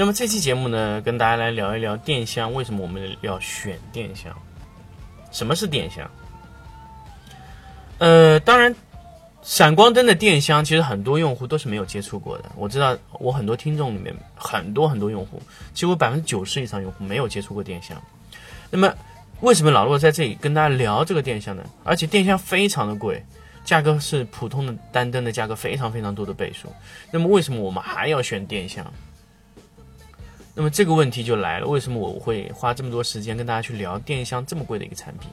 那么这期节目呢，跟大家来聊一聊电箱，为什么我们要选电箱？什么是电箱？呃，当然，闪光灯的电箱其实很多用户都是没有接触过的。我知道我很多听众里面很多很多用户，几乎百分之九十以上用户没有接触过电箱。那么，为什么老骆在这里跟大家聊这个电箱呢？而且电箱非常的贵，价格是普通的单灯的价格非常非常多的倍数。那么，为什么我们还要选电箱？那么这个问题就来了，为什么我会花这么多时间跟大家去聊电箱这么贵的一个产品？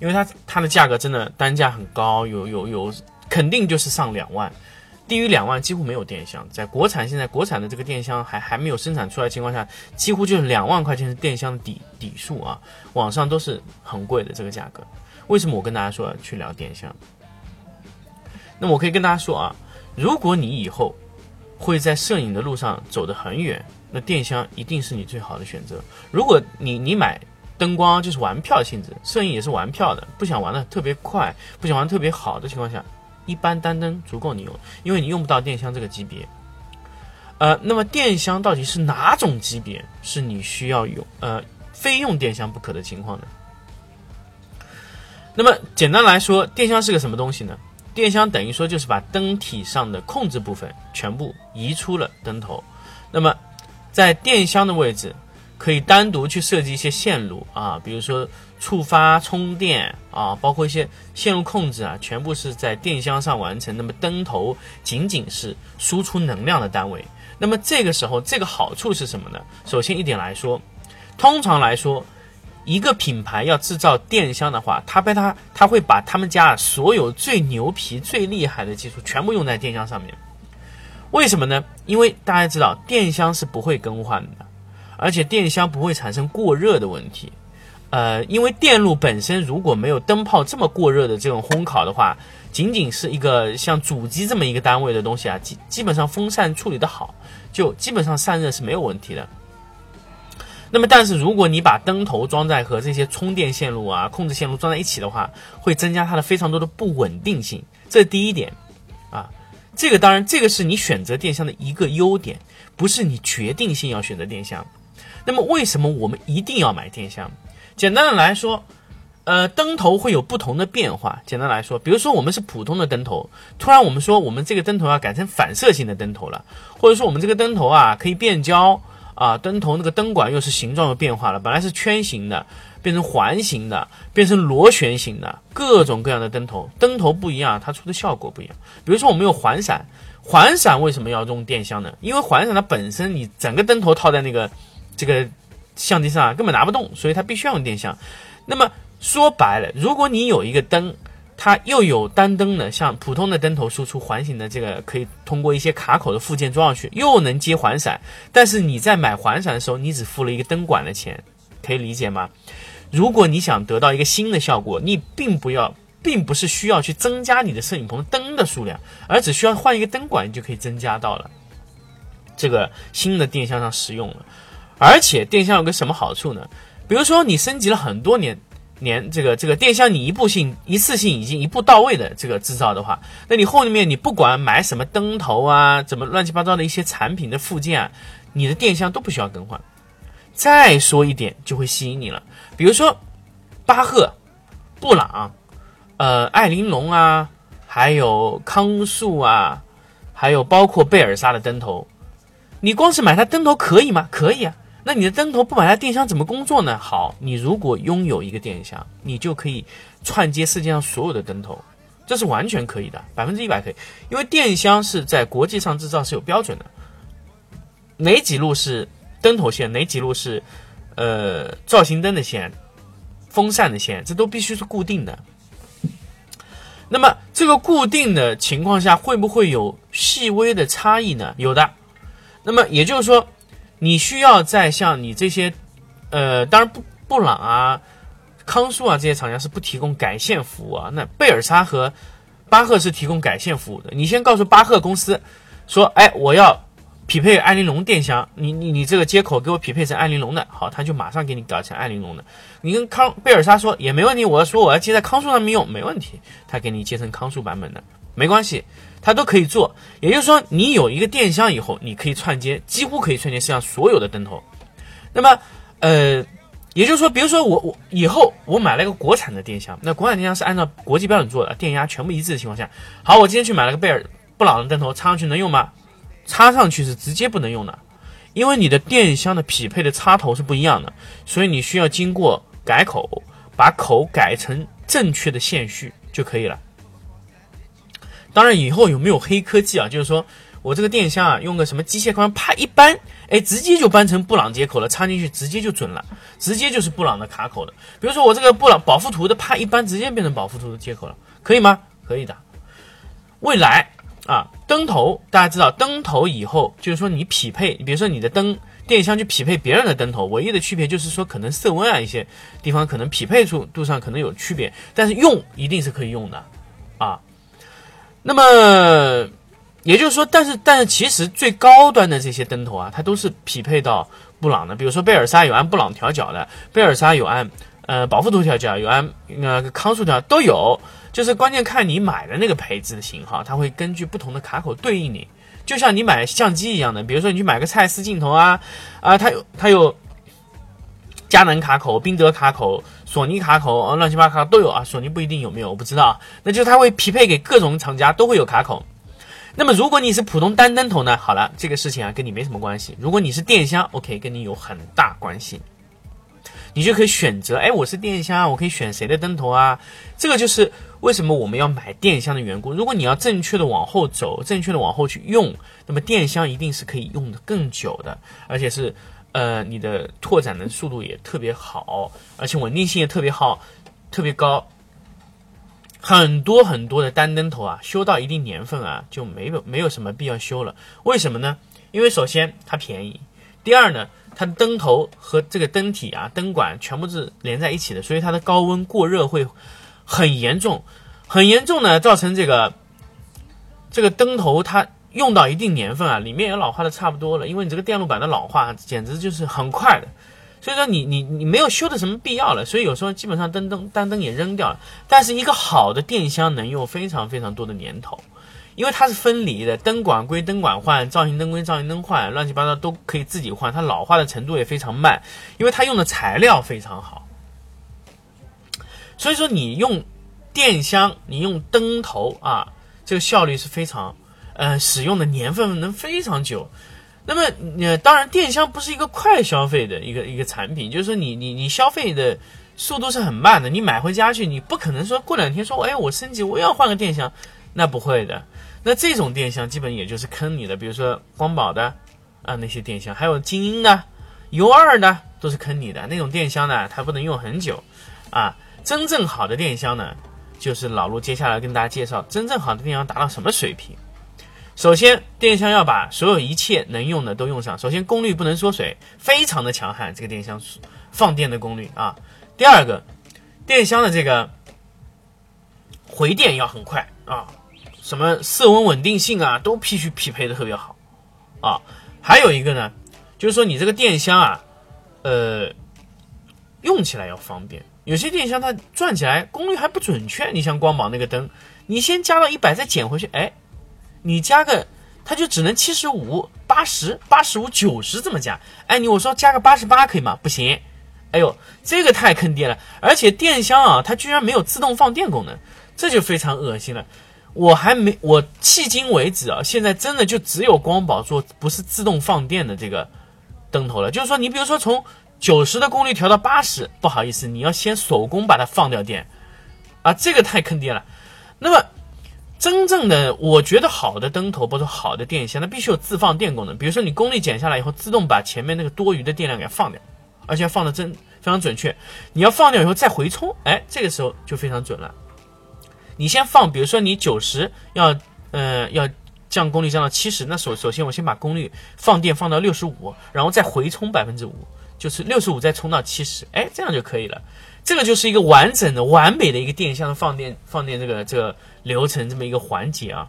因为它它的价格真的单价很高，有有有，肯定就是上两万，低于两万几乎没有电箱。在国产现在国产的这个电箱还还没有生产出来情况下，几乎就是两万块钱是电箱的底底数啊，网上都是很贵的这个价格。为什么我跟大家说去聊电箱？那我可以跟大家说啊，如果你以后会在摄影的路上走得很远，那电箱一定是你最好的选择。如果你你买灯光就是玩票性质，摄影也是玩票的，不想玩的特别快，不想玩特别好的情况下，一般单灯足够你用，因为你用不到电箱这个级别。呃，那么电箱到底是哪种级别是你需要用呃非用电箱不可的情况呢？那么简单来说，电箱是个什么东西呢？电箱等于说就是把灯体上的控制部分全部移出了灯头。那么在电箱的位置，可以单独去设计一些线路啊，比如说触发、充电啊，包括一些线路控制啊，全部是在电箱上完成。那么灯头仅仅是输出能量的单位。那么这个时候，这个好处是什么呢？首先一点来说，通常来说，一个品牌要制造电箱的话，他被他他会把他们家所有最牛皮、最厉害的技术全部用在电箱上面。为什么呢？因为大家知道，电箱是不会更换的，而且电箱不会产生过热的问题。呃，因为电路本身如果没有灯泡这么过热的这种烘烤的话，仅仅是一个像主机这么一个单位的东西啊，基基本上风扇处理的好，就基本上散热是没有问题的。那么，但是如果你把灯头装在和这些充电线路啊、控制线路装在一起的话，会增加它的非常多的不稳定性，这是第一点啊。这个当然，这个是你选择电箱的一个优点，不是你决定性要选择电箱。那么，为什么我们一定要买电箱？简单的来说，呃，灯头会有不同的变化。简单来说，比如说我们是普通的灯头，突然我们说我们这个灯头要改成反射性的灯头了，或者说我们这个灯头啊可以变焦啊，灯头那个灯管又是形状又变化了，本来是圈形的，变成环形的，变成螺旋形的，各种各样的灯头，灯头不一样，它出的效果不一样。比如说我们有环闪，环闪为什么要用电箱呢？因为环闪它本身你整个灯头套在那个这个相机上啊根本拿不动，所以它必须要用电箱。那么说白了，如果你有一个灯，它又有单灯的，像普通的灯头输出环形的这个，可以通过一些卡口的附件装上去，又能接环闪。但是你在买环闪的时候，你只付了一个灯管的钱，可以理解吗？如果你想得到一个新的效果，你并不要，并不是需要去增加你的摄影棚灯的数量，而只需要换一个灯管，你就可以增加到了这个新的电箱上使用了。而且电箱有个什么好处呢？比如说你升级了很多年，连这个这个电箱你一步性一次性已经一步到位的这个制造的话，那你后面你不管买什么灯头啊，怎么乱七八糟的一些产品的附件啊，你的电箱都不需要更换。再说一点就会吸引你了，比如说巴赫、布朗、呃艾玲珑啊，还有康素啊，还有包括贝尔莎的灯头，你光是买它灯头可以吗？可以啊。那你的灯头不买它电箱怎么工作呢？好，你如果拥有一个电箱，你就可以串接世界上所有的灯头，这是完全可以的，百分之一百可以，因为电箱是在国际上制造是有标准的，哪几路是灯头线，哪几路是呃造型灯的线、风扇的线，这都必须是固定的。那么这个固定的情况下，会不会有细微的差异呢？有的。那么也就是说。你需要在像你这些，呃，当然布布朗啊、康素啊这些厂家是不提供改线服务啊。那贝尔莎和巴赫是提供改线服务的。你先告诉巴赫公司说，哎，我要匹配艾琳龙电箱，你你你这个接口给我匹配成艾琳龙的，好，他就马上给你改成艾琳龙的。你跟康贝尔莎说也没问题，我要说我要接在康素上面用，没问题，他给你接成康素版本的，没关系。它都可以做，也就是说，你有一个电箱以后，你可以串接，几乎可以串接世界上所有的灯头。那么，呃，也就是说，比如说我我以后我买了一个国产的电箱，那国产电箱是按照国际标准做的，电压全部一致的情况下，好，我今天去买了个贝尔布朗的灯头，插上去能用吗？插上去是直接不能用的，因为你的电箱的匹配的插头是不一样的，所以你需要经过改口，把口改成正确的线序就可以了。当然，以后有没有黑科技啊？就是说我这个电箱啊，用个什么机械框，啪一扳，哎，直接就扳成布朗接口了，插进去直接就准了，直接就是布朗的卡口的。比如说我这个布朗保富图的，啪一扳，直接变成保富图的接口了，可以吗？可以的。未来啊，灯头大家知道，灯头以后就是说你匹配，比如说你的灯电箱去匹配别人的灯头，唯一的区别就是说可能色温啊一些地方可能匹配度度上可能有区别，但是用一定是可以用的啊。那么，也就是说，但是但是，其实最高端的这些灯头啊，它都是匹配到布朗的。比如说贝尔莎有按布朗调角的，贝尔莎有按呃保护图调角，有按呃康素调都有。就是关键看你买的那个配置的型号，它会根据不同的卡口对应你。就像你买相机一样的，比如说你去买个蔡司镜头啊啊，它有它有佳能卡口、宾得卡口。索尼卡口啊，乱七八糟都有啊。索尼不一定有没有，我不知道。那就是它会匹配给各种厂家都会有卡口。那么如果你是普通单灯头呢？好了，这个事情啊跟你没什么关系。如果你是电箱，OK，跟你有很大关系。你就可以选择，哎，我是电箱，我可以选谁的灯头啊？这个就是为什么我们要买电箱的缘故。如果你要正确的往后走，正确的往后去用，那么电箱一定是可以用的更久的，而且是。呃，你的拓展的速度也特别好，而且稳定性也特别好，特别高。很多很多的单灯头啊，修到一定年份啊，就没有没有什么必要修了。为什么呢？因为首先它便宜，第二呢，它的灯头和这个灯体啊、灯管全部是连在一起的，所以它的高温过热会很严重，很严重呢，造成这个这个灯头它。用到一定年份啊，里面也老化的差不多了，因为你这个电路板的老化简直就是很快的，所以说你你你没有修的什么必要了，所以有时候基本上灯灯单灯也扔掉了。但是一个好的电箱能用非常非常多的年头，因为它是分离的，灯管归灯管换，造型灯归造型灯换，乱七八糟都可以自己换，它老化的程度也非常慢，因为它用的材料非常好。所以说你用电箱，你用灯头啊，这个效率是非常。呃，使用的年份能非常久，那么呃，当然电箱不是一个快消费的一个一个产品，就是说你你你消费的速度是很慢的，你买回家去，你不可能说过两天说，哎，我升级我要换个电箱，那不会的，那这种电箱基本也就是坑你的，比如说光宝的啊那些电箱，还有精英的、U 二的都是坑你的那种电箱呢，它不能用很久。啊，真正好的电箱呢，就是老陆接下来跟大家介绍，真正好的电箱达到什么水平。首先，电箱要把所有一切能用的都用上。首先，功率不能缩水，非常的强悍。这个电箱放电的功率啊。第二个，电箱的这个回电要很快啊，什么色温稳定性啊，都必须匹配的特别好啊。还有一个呢，就是说你这个电箱啊，呃，用起来要方便。有些电箱它转起来功率还不准确，你像光宝那个灯，你先加到一百再减回去，哎，你加个它就只能七十五、八十、八十五、九十这么加，哎，你我说加个八十八可以吗？不行，哎呦，这个太坑爹了，而且电箱啊，它居然没有自动放电功能，这就非常恶心了。我还没，我迄今为止啊，现在真的就只有光宝做不是自动放电的这个灯头了。就是说，你比如说从九十的功率调到八十，不好意思，你要先手工把它放掉电，啊，这个太坑爹了。那么，真正的我觉得好的灯头，或者好的电箱，它必须有自放电功能。比如说，你功率减下来以后，自动把前面那个多余的电量给放掉，而且放的真非常准确。你要放掉以后再回充，哎，这个时候就非常准了。你先放，比如说你九十要，呃，要降功率降到七十，那首首先我先把功率放电放到六十五，然后再回充百分之五，就是六十五再充到七十，哎，这样就可以了。这个就是一个完整的、完美的一个电箱的放电放电这个这个流程这么一个环节啊。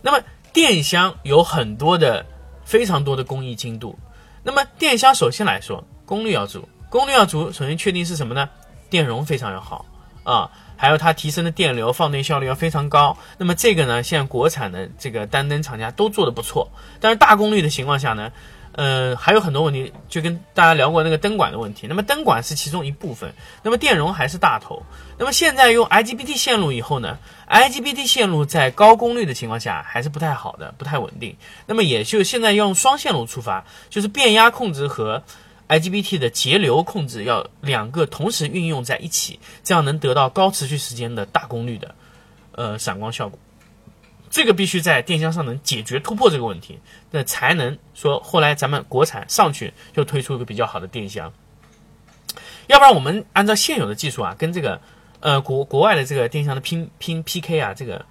那么电箱有很多的非常多的工艺精度，那么电箱首先来说功率要足，功率要足，首先确定是什么呢？电容非常要好啊。还有它提升的电流、放电效率要非常高。那么这个呢，现在国产的这个单灯厂家都做的不错。但是大功率的情况下呢，呃，还有很多问题，就跟大家聊过那个灯管的问题。那么灯管是其中一部分，那么电容还是大头。那么现在用 IGBT 线路以后呢，IGBT 线路在高功率的情况下还是不太好的，不太稳定。那么也就现在用双线路出发，就是变压控制和。IGBT 的节流控制要两个同时运用在一起，这样能得到高持续时间的大功率的，呃闪光效果。这个必须在电箱上能解决突破这个问题，那才能说后来咱们国产上去就推出一个比较好的电箱。要不然我们按照现有的技术啊，跟这个呃国国外的这个电箱的拼拼 PK 啊，这个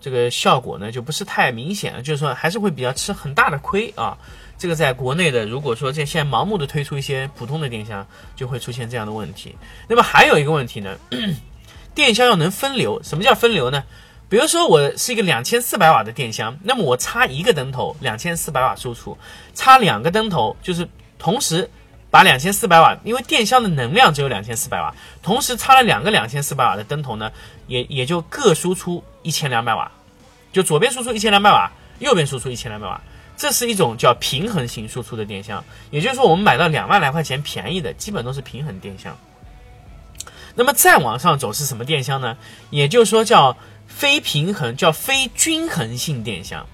这个效果呢就不是太明显，就是说还是会比较吃很大的亏啊。这个在国内的，如果说这现在盲目的推出一些普通的电箱，就会出现这样的问题。那么还有一个问题呢，电箱要能分流。什么叫分流呢？比如说我是一个两千四百瓦的电箱，那么我插一个灯头，两千四百瓦输出；插两个灯头，就是同时把两千四百瓦，因为电箱的能量只有两千四百瓦，同时插了两个两千四百瓦的灯头呢，也也就各输出一千两百瓦，就左边输出一千两百瓦，右边输出一千两百瓦。这是一种叫平衡型输出的电箱，也就是说，我们买到两万来块钱便宜的，基本都是平衡电箱。那么再往上走是什么电箱呢？也就是说叫非平衡，叫非均衡性电箱。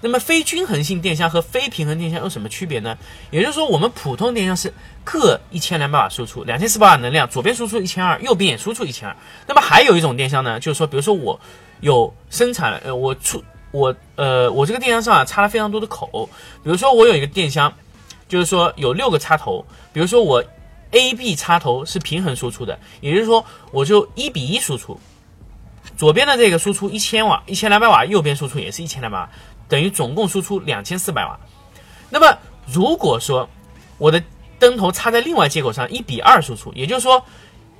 那么非均衡性电箱和非平衡电箱有什么区别呢？也就是说，我们普通电箱是各一千两百瓦输出，两千四百瓦能量，左边输出一千二，右边也输出一千二。那么还有一种电箱呢，就是说，比如说我有生产，呃，我出。我呃，我这个电箱上啊插了非常多的口，比如说我有一个电箱，就是说有六个插头，比如说我 A、B 插头是平衡输出的，也就是说我就一比一输出，左边的这个输出一千瓦，一千两百瓦，右边输出也是一千两百瓦，等于总共输出两千四百瓦。那么如果说我的灯头插在另外接口上一比二输出，也就是说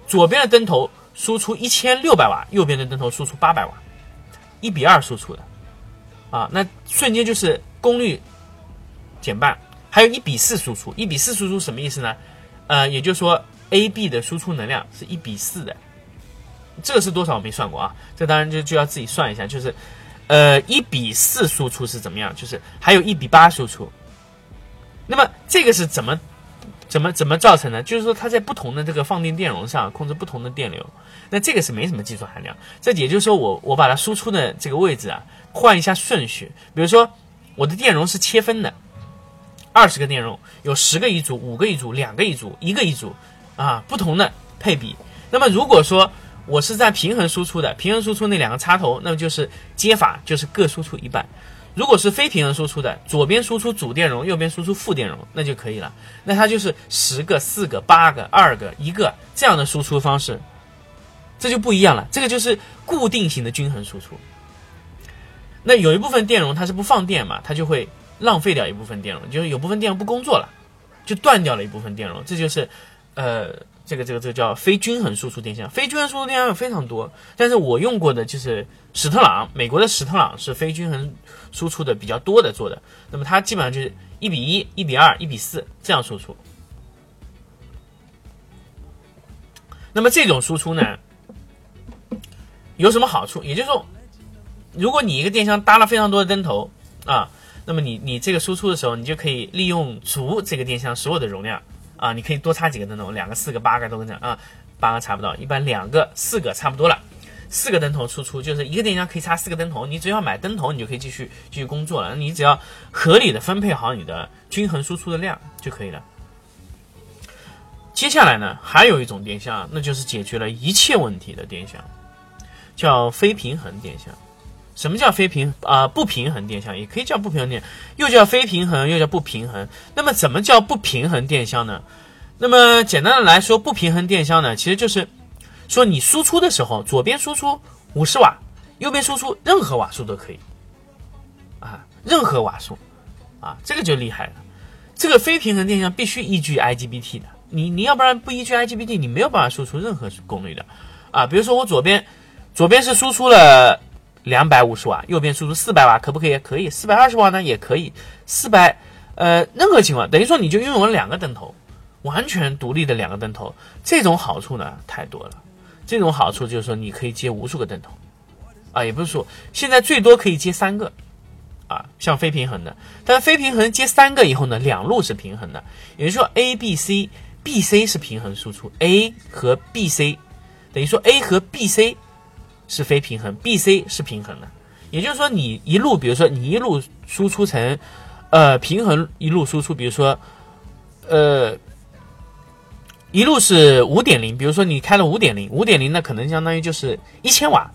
左边的灯头输出一千六百瓦，右边的灯头输出八百瓦，一比二输出的。啊，那瞬间就是功率减半，还有一比四输出，一比四输出什么意思呢？呃，也就是说 A、B 的输出能量是一比四的，这个是多少我没算过啊，这当然就就要自己算一下，就是呃一比四输出是怎么样，就是还有一比八输出，那么这个是怎么怎么怎么造成的？就是说它在不同的这个放电电容上控制不同的电流，那这个是没什么技术含量，这也就是说我我把它输出的这个位置啊。换一下顺序，比如说我的电容是切分的，二十个电容有十个一组、五个一组、两个一组、一个一组，啊，不同的配比。那么如果说我是在平衡输出的，平衡输出那两个插头，那么就是接法就是各输出一半。如果是非平衡输出的，左边输出主电容，右边输出负电容，那就可以了。那它就是十个、四个、八个、二个、一个这样的输出方式，这就不一样了。这个就是固定型的均衡输出。那有一部分电容它是不放电嘛，它就会浪费掉一部分电容，就是有部分电容不工作了，就断掉了一部分电容，这就是，呃，这个这个这个叫非均衡输出电箱。非均衡输出电箱有非常多，但是我用过的就是史特朗，美国的史特朗是非均衡输出的比较多的做的，那么它基本上就是一比一、一比二、一比四这样输出。那么这种输出呢，有什么好处？也就是说，如果你一个电箱搭了非常多的灯头啊，那么你你这个输出的时候，你就可以利用足这个电箱所有的容量啊，你可以多插几个灯头，两个、四个、八个都这样啊，八个插不到，一般两个、四个差不多了。四个灯头输出就是一个电箱可以插四个灯头，你只要买灯头，你就可以继续继续工作了。你只要合理的分配好你的均衡输出的量就可以了。接下来呢，还有一种电箱，那就是解决了一切问题的电箱，叫非平衡电箱。什么叫非平啊、不平衡电箱？也可以叫不平衡电，又叫非平衡，又叫不平衡。那么怎么叫不平衡电箱呢？那么简单的来说，不平衡电箱呢，其实就是说你输出的时候，左边输出五十瓦，右边输出任何瓦数都可以，啊，任何瓦数，啊，这个就厉害了。这个非平衡电箱必须依据 IGBT 的，你你要不然不依据 IGBT，你没有办法输出任何功率的，啊，比如说我左边左边是输出了两百五十瓦，右边输出四百瓦，可不可以？可以，四百二十瓦呢也可以，四百呃任何情况，等于说你就拥有了两个灯头，完全独立的两个灯头，这种好处呢太多了。这种好处就是说你可以接无数个灯头，啊，也不是说现在最多可以接三个，啊，像非平衡的，但是非平衡接三个以后呢，两路是平衡的，也就是说 A、B、C、B、C 是平衡输出，A 和 B、C 等于说 A 和 B、C 是非平衡，B、C 是平衡的，也就是说你一路，比如说你一路输出成，呃，平衡一路输出，比如说，呃。一路是五点零，比如说你开了五点零，五点零呢可能相当于就是一千瓦，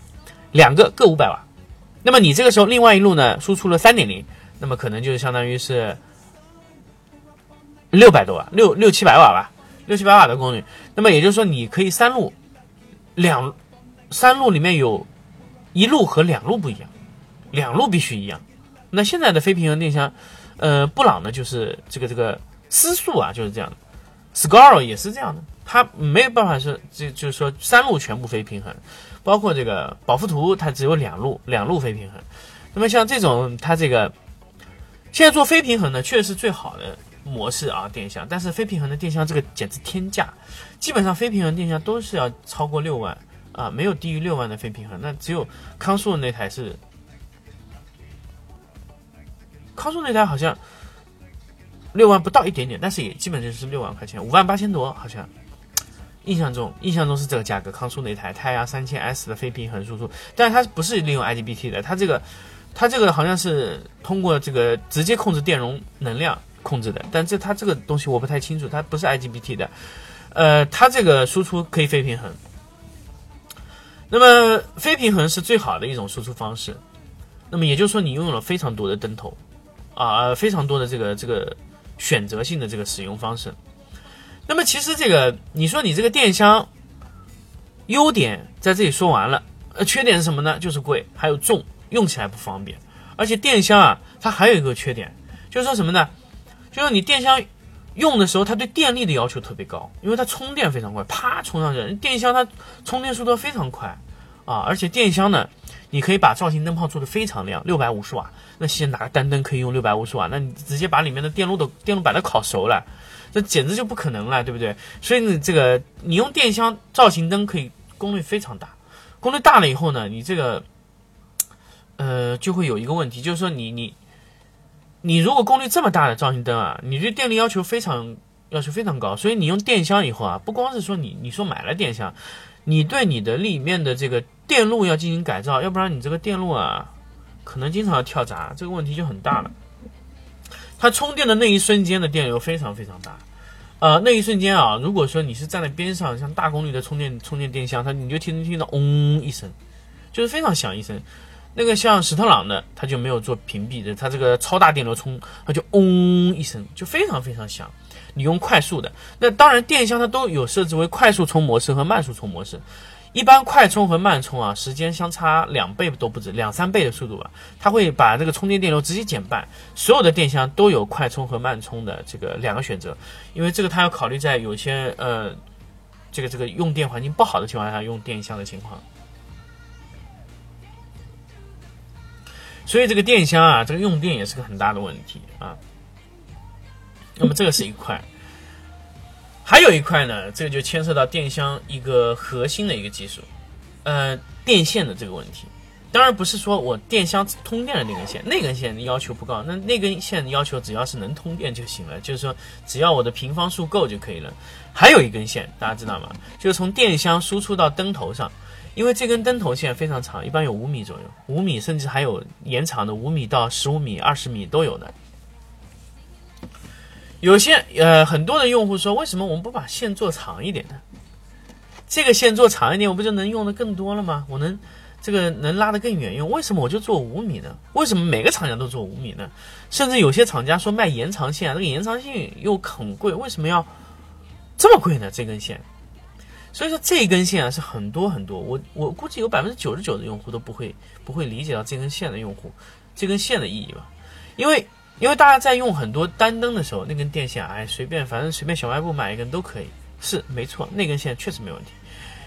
两个各五百瓦。那么你这个时候另外一路呢输出了三点零，那么可能就是相当于是六百多瓦，六六七百瓦吧，六七百瓦的功率。那么也就是说你可以三路，两三路里面有一路和两路不一样，两路必须一样。那现在的非平衡电箱，呃，布朗呢就是这个这个思速啊就是这样的。Scar 也是这样的，它没有办法是，就就是说三路全部非平衡，包括这个保富图它只有两路，两路非平衡。那么像这种它这个现在做非平衡呢，确实是最好的模式啊，电箱。但是非平衡的电箱这个简直天价，基本上非平衡电箱都是要超过六万啊，没有低于六万的非平衡。那只有康素那台是，康素那台好像。六万不到一点点，但是也基本就是六万块钱，五万八千多好像。印象中，印象中是这个价格。康舒那台太阳三千 S 的非平衡输出，但是它不是利用 IGBT 的，它这个，它这个好像是通过这个直接控制电容能量控制的，但这它这个东西我不太清楚，它不是 IGBT 的。呃，它这个输出可以非平衡。那么非平衡是最好的一种输出方式。那么也就是说，你拥有了非常多的灯头，啊，非常多的这个这个。选择性的这个使用方式，那么其实这个你说你这个电箱优点在这里说完了，呃，缺点是什么呢？就是贵，还有重，用起来不方便。而且电箱啊，它还有一个缺点，就是说什么呢？就是你电箱用的时候，它对电力的要求特别高，因为它充电非常快，啪充上去。电箱它充电速度非常快啊，而且电箱呢。你可以把造型灯泡做的非常亮，六百五十瓦。那现在哪个单灯可以用六百五十瓦？那你直接把里面的电路的电路板都烤熟了，这简直就不可能了，对不对？所以你这个你用电箱造型灯可以功率非常大，功率大了以后呢，你这个呃就会有一个问题，就是说你你你如果功率这么大的造型灯啊，你对电力要求非常要求非常高，所以你用电箱以后啊，不光是说你你说买了电箱，你对你的里面的这个。电路要进行改造，要不然你这个电路啊，可能经常要跳闸，这个问题就很大了。它充电的那一瞬间的电流非常非常大，呃，那一瞬间啊，如果说你是站在边上，像大功率的充电充电电箱，它你就听听到嗡一声，就是非常响一声。那个像史特朗的，它就没有做屏蔽的，它这个超大电流充，它就嗡一声，就非常非常响。你用快速的，那当然电箱它都有设置为快速充模式和慢速充模式。一般快充和慢充啊，时间相差两倍都不止，两三倍的速度吧。它会把这个充电电流直接减半。所有的电箱都有快充和慢充的这个两个选择，因为这个它要考虑在有些呃，这个这个用电环境不好的情况下用电箱的情况。所以这个电箱啊，这个用电也是个很大的问题啊。那么这个是一块。还有一块呢，这个就牵涉到电箱一个核心的一个技术，呃，电线的这个问题。当然不是说我电箱通电的那根线，那根线要求不高，那那根线的要求只要是能通电就行了，就是说只要我的平方数够就可以了。还有一根线，大家知道吗？就是从电箱输出到灯头上，因为这根灯头线非常长，一般有五米左右，五米甚至还有延长的五米到十五米、二十米都有的。有些呃很多的用户说，为什么我们不把线做长一点呢？这个线做长一点，我不就能用的更多了吗？我能。这个能拉得更远用，为什么我就做五米呢？为什么每个厂家都做五米呢？甚至有些厂家说卖延长线，这个延长线又很贵，为什么要这么贵呢？这根线，所以说这一根线啊是很多很多，我我估计有百分之九十九的用户都不会不会理解到这根线的用户这根线的意义吧？因为因为大家在用很多单灯的时候，那根电线哎随便反正随便小卖部买一根都可以，是没错，那根线确实没问题。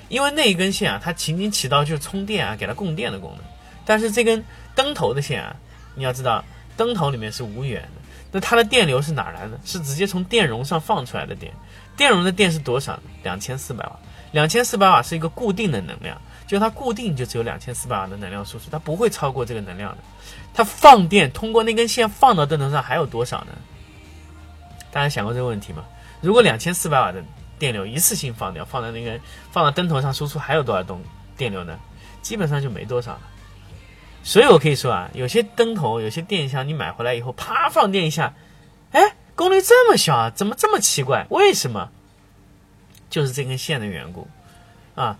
因为那一根线啊，它仅仅起到就是充电啊，给它供电的功能。但是这根灯头的线啊，你要知道，灯头里面是无源的，那它的电流是哪来的？是直接从电容上放出来的电。电容的电是多少？两千四百瓦。两千四百瓦是一个固定的能量，就它固定就只有两千四百瓦的能量输出，它不会超过这个能量的。它放电通过那根线放到灯头上还有多少呢？大家想过这个问题吗？如果两千四百瓦的电流一次性放掉，放在那个放到灯头上输出还有多少东电流呢？基本上就没多少了。所以我可以说啊，有些灯头、有些电箱，你买回来以后，啪放电一下，哎，功率这么小啊？怎么这么奇怪？为什么？就是这根线的缘故啊。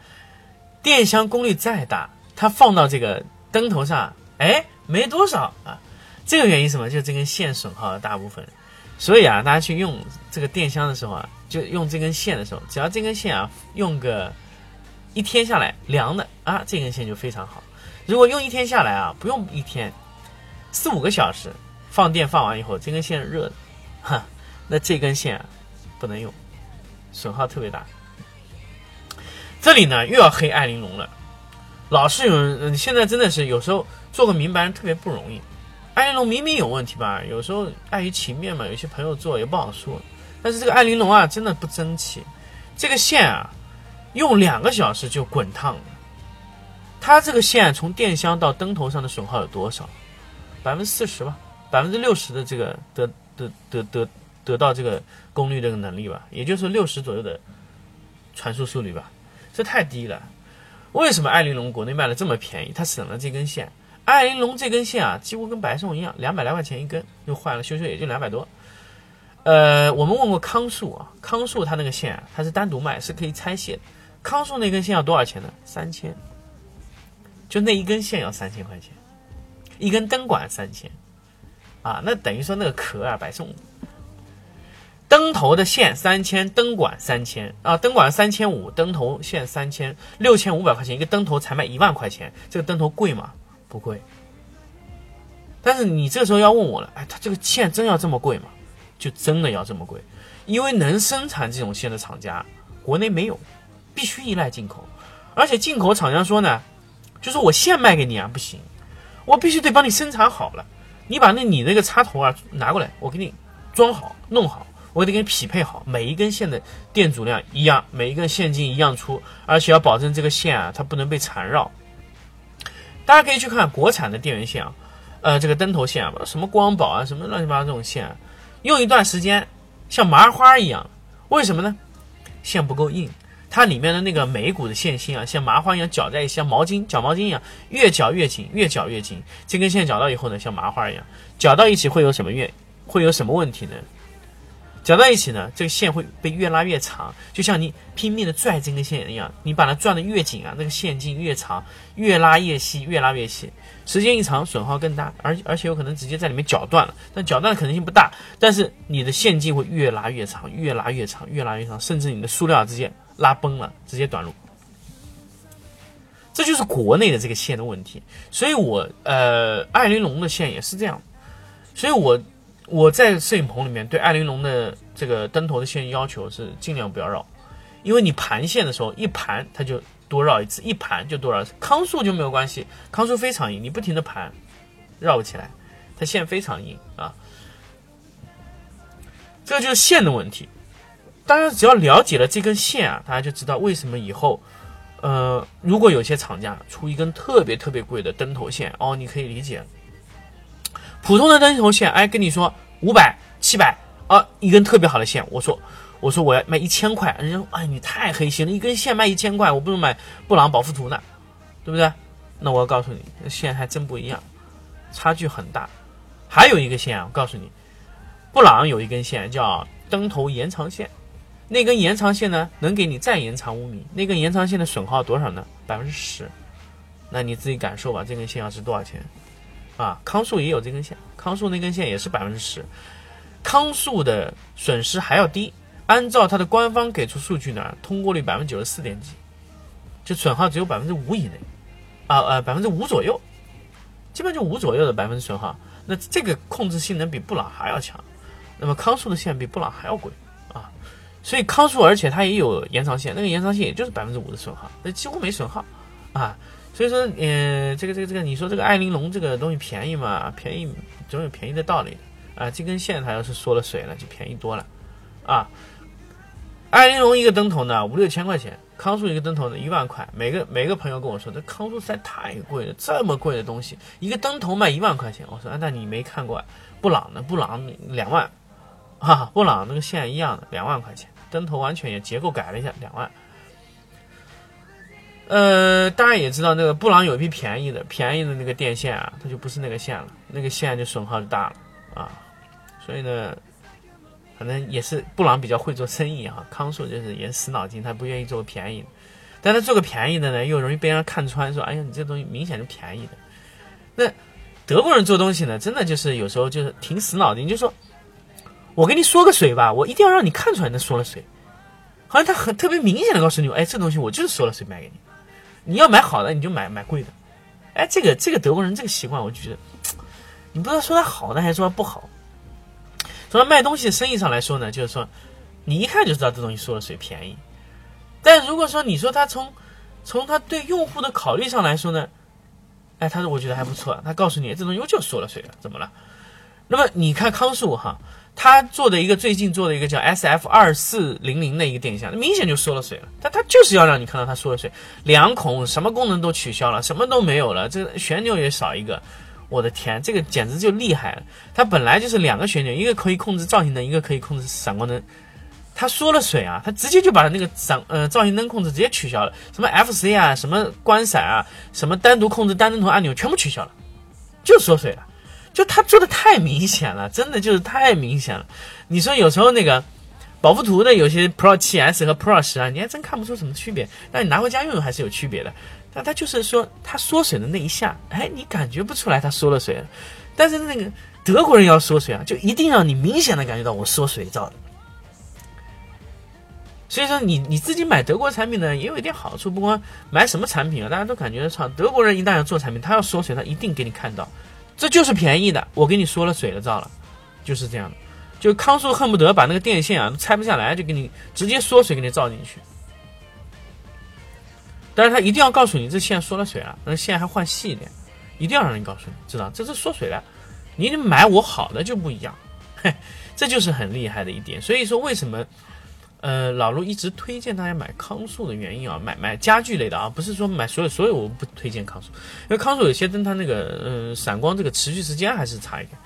电箱功率再大，它放到这个灯头上，哎，没多少啊。这个原因什么？就这根线损耗了大部分。所以啊，大家去用这个电箱的时候啊。就用这根线的时候，只要这根线啊用个一天下来凉的啊，这根线就非常好。如果用一天下来啊，不用一天，四五个小时放电放完以后，这根线热的，哈，那这根线啊不能用，损耗特别大。这里呢又要黑爱玲珑了，老是有人，现在真的是有时候做个明白人特别不容易。爱玲珑明明有问题吧，有时候碍于情面嘛，有些朋友做也不好说。但是这个爱玲珑啊，真的不争气。这个线啊，用两个小时就滚烫了。它这个线从电箱到灯头上的损耗有多少？百分之四十吧，百分之六十的这个的得得得得到这个功率这个能力吧，也就是六十左右的传输速率吧。这太低了。为什么爱玲龙国内卖的这么便宜？它省了这根线。爱玲龙这根线啊，几乎跟白送一样，两百来块钱一根，又坏了修修也就两百多。呃，我们问过康树啊，康树它那个线啊，它是单独卖，是可以拆卸的。康树那根线要多少钱呢？三千，就那一根线要三千块钱，一根灯管三千，啊，那等于说那个壳啊白送。灯头的线三千，灯管三千啊，灯管三千五，灯头线三千，六千五百块钱一个灯头才卖一万块钱，这个灯头贵吗？不贵。但是你这时候要问我了，哎，它这个线真要这么贵吗？就真的要这么贵，因为能生产这种线的厂家国内没有，必须依赖进口。而且进口厂商说呢，就说我线卖给你啊不行，我必须得帮你生产好了。你把那你那个插头啊拿过来，我给你装好弄好，我得给你匹配好，每一根线的电阻量一样，每一根线径一样粗，而且要保证这个线啊它不能被缠绕。大家可以去看国产的电源线啊，呃这个灯头线啊，什么光宝啊，什么乱七八糟这种线。用一段时间，像麻花一样，为什么呢？线不够硬，它里面的那个每股的线芯啊，像麻花一样搅在一起，像毛巾搅毛巾一样，越搅越紧，越搅越紧。这根线搅到以后呢，像麻花一样，搅到一起会有什么越会有什么问题呢？搅到一起呢，这个线会被越拉越长，就像你拼命的拽这根线一样，你把它转的越紧啊，那个线径越长，越拉越细，越拉越细，时间一长损耗更大，而而且有可能直接在里面绞断了，但绞断的可能性不大，但是你的线径会越拉越长，越拉越长，越拉越长，甚至你的塑料直接拉崩了，直接短路。这就是国内的这个线的问题，所以我呃，爱玲珑的线也是这样，所以我。我在摄影棚里面对爱玲珑的这个灯头的线要求是尽量不要绕，因为你盘线的时候一盘它就多绕一次，一盘就多绕一次。康素就没有关系，康素非常硬，你不停的盘，绕不起来，它线非常硬啊。这就是线的问题。大家只要了解了这根线啊，大家就知道为什么以后，呃，如果有些厂家出一根特别特别贵的灯头线，哦，你可以理解。普通的灯头线，哎，跟你说五百、七百啊，一根特别好的线，我说，我说我要卖一千块，人家哎，你太黑心了，一根线卖一千块，我不如买布朗、保护图呢，对不对？那我要告诉你，线还真不一样，差距很大。还有一个线啊，我告诉你，布朗有一根线叫灯头延长线，那根延长线呢，能给你再延长五米。那根延长线的损耗多少呢？百分之十。那你自己感受吧，这根线要值多少钱？啊，康素也有这根线，康素那根线也是百分之十，康素的损失还要低。按照它的官方给出数据呢，通过率百分之九十四点几，就损耗只有百分之五以内，啊呃百分之五左右，基本就五左右的百分之损耗。那这个控制性能比布朗还要强，那么康素的线比布朗还要贵，所以康素而且它也有延长线，那个延长线也就是百分之五的损耗，那几乎没损耗啊。所以说，呃，这个这个这个，你说这个艾玲珑这个东西便宜嘛？便宜总有便宜的道理啊。这根线它要是缩了水了，就便宜多了啊。艾玲珑一个灯头呢五六千块钱，康素一个灯头呢一万块。每个每个朋友跟我说，这康素实在太贵了，这么贵的东西，一个灯头卖一万块钱。我说，啊，那你没看过布朗的？布朗两万啊，布朗那个线一样的两万块钱，灯头完全也结构改了一下，两万。呃，大家也知道，那个布朗有一批便宜的，便宜的那个电线啊，它就不是那个线了，那个线就损耗就大了啊。所以呢，反正也是布朗比较会做生意啊，康硕就是也死脑筋，他不愿意做个便宜，但他做个便宜的呢，又容易被人家看穿，说哎呀，你这东西明显是便宜的。那德国人做东西呢，真的就是有时候就是挺死脑筋，就说我给你缩个水吧，我一定要让你看出来那缩了水，好像他很特别明显的告诉你，哎，这东西我就是缩了水卖给你。你要买好的，你就买买贵的，哎，这个这个德国人这个习惯，我就觉得，你不知道说他好呢，还是说他不好。从他卖东西的生意上来说呢，就是说，你一看就知道这东西缩了水便宜。但如果说你说他从从他对用户的考虑上来说呢，哎，他说我觉得还不错，他告诉你这东西就缩了水了，怎么了？那么你看康树哈。他做的一个最近做的一个叫 S F 二四零零的一个电箱，明显就缩了水了。但他就是要让你看到它缩了水，两孔什么功能都取消了，什么都没有了，这个旋钮也少一个。我的天，这个简直就厉害了。它本来就是两个旋钮，一个可以控制造型灯，一个可以控制闪光灯。它缩了水啊，它直接就把那个闪呃造型灯控制直接取消了，什么 F C 啊，什么关闪啊，什么单独控制单灯头按钮全部取消了，就缩水了。就他做的太明显了，真的就是太明显了。你说有时候那个宝富图的有些 Pro 7S 和 Pro 十啊，你还真看不出什么区别。但你拿回家用用还是有区别的。但他就是说，他缩水的那一下，哎，你感觉不出来他缩了水。但是那个德国人要缩水啊，就一定让你明显的感觉到我缩水造的。所以说，你你自己买德国产品呢，也有一点好处。不光买什么产品啊，大家都感觉操，德国人一旦要做产品，他要缩水，他一定给你看到。这就是便宜的，我给你缩了水了，造了，就是这样的。就康素恨不得把那个电线啊拆不下来，就给你直接缩水给你造进去。但是他一定要告诉你这线缩了水了，那线还换细一点，一定要让你告诉你，知道这是缩水了。你得买我好的就不一样，嘿，这就是很厉害的一点。所以说为什么？呃，老陆一直推荐大家买康素的原因啊，买买家具类的啊，不是说买所有所有我不推荐康素，因为康素有些灯它那个呃闪光这个持续时间还是差一点，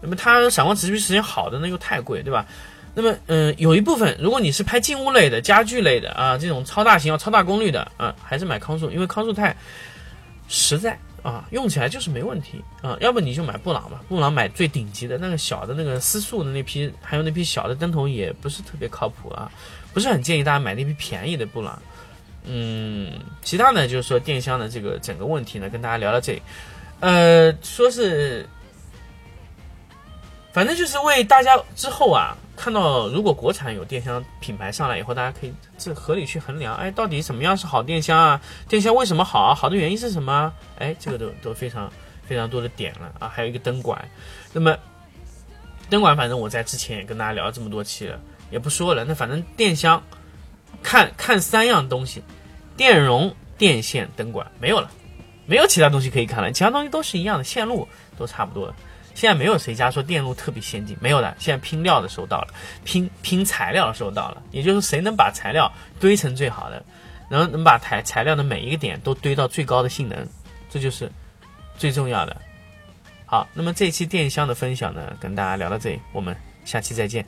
那么它闪光持续时间好的那又太贵，对吧？那么嗯，有一部分如果你是拍静物类的家具类的啊，这种超大型要超大功率的啊，还是买康素，因为康素太实在啊，用起来就是没问题啊，要不你就买布朗吧，布朗买最顶级的那个小的那个丝素的那批，还有那批小的灯头也不是特别靠谱啊。不是很建议大家买那批便宜的布朗，嗯，其他呢就是说电箱的这个整个问题呢，跟大家聊到这里，呃，说是，反正就是为大家之后啊，看到如果国产有电箱品牌上来以后，大家可以这合理去衡量，哎，到底什么样是好电箱啊？电箱为什么好啊？好的原因是什么？哎，这个都都非常非常多的点了啊，还有一个灯管，那么灯管反正我在之前也跟大家聊了这么多期了。也不说了，那反正电箱，看看三样东西，电容、电线、灯管没有了，没有其他东西可以看了，其他东西都是一样的，线路都差不多。现在没有谁家说电路特别先进，没有的。现在拼料的时候到了，拼拼材料的时候到了，也就是谁能把材料堆成最好的，能能把材材料的每一个点都堆到最高的性能，这就是最重要的。好，那么这期电箱的分享呢，跟大家聊到这里，我们下期再见。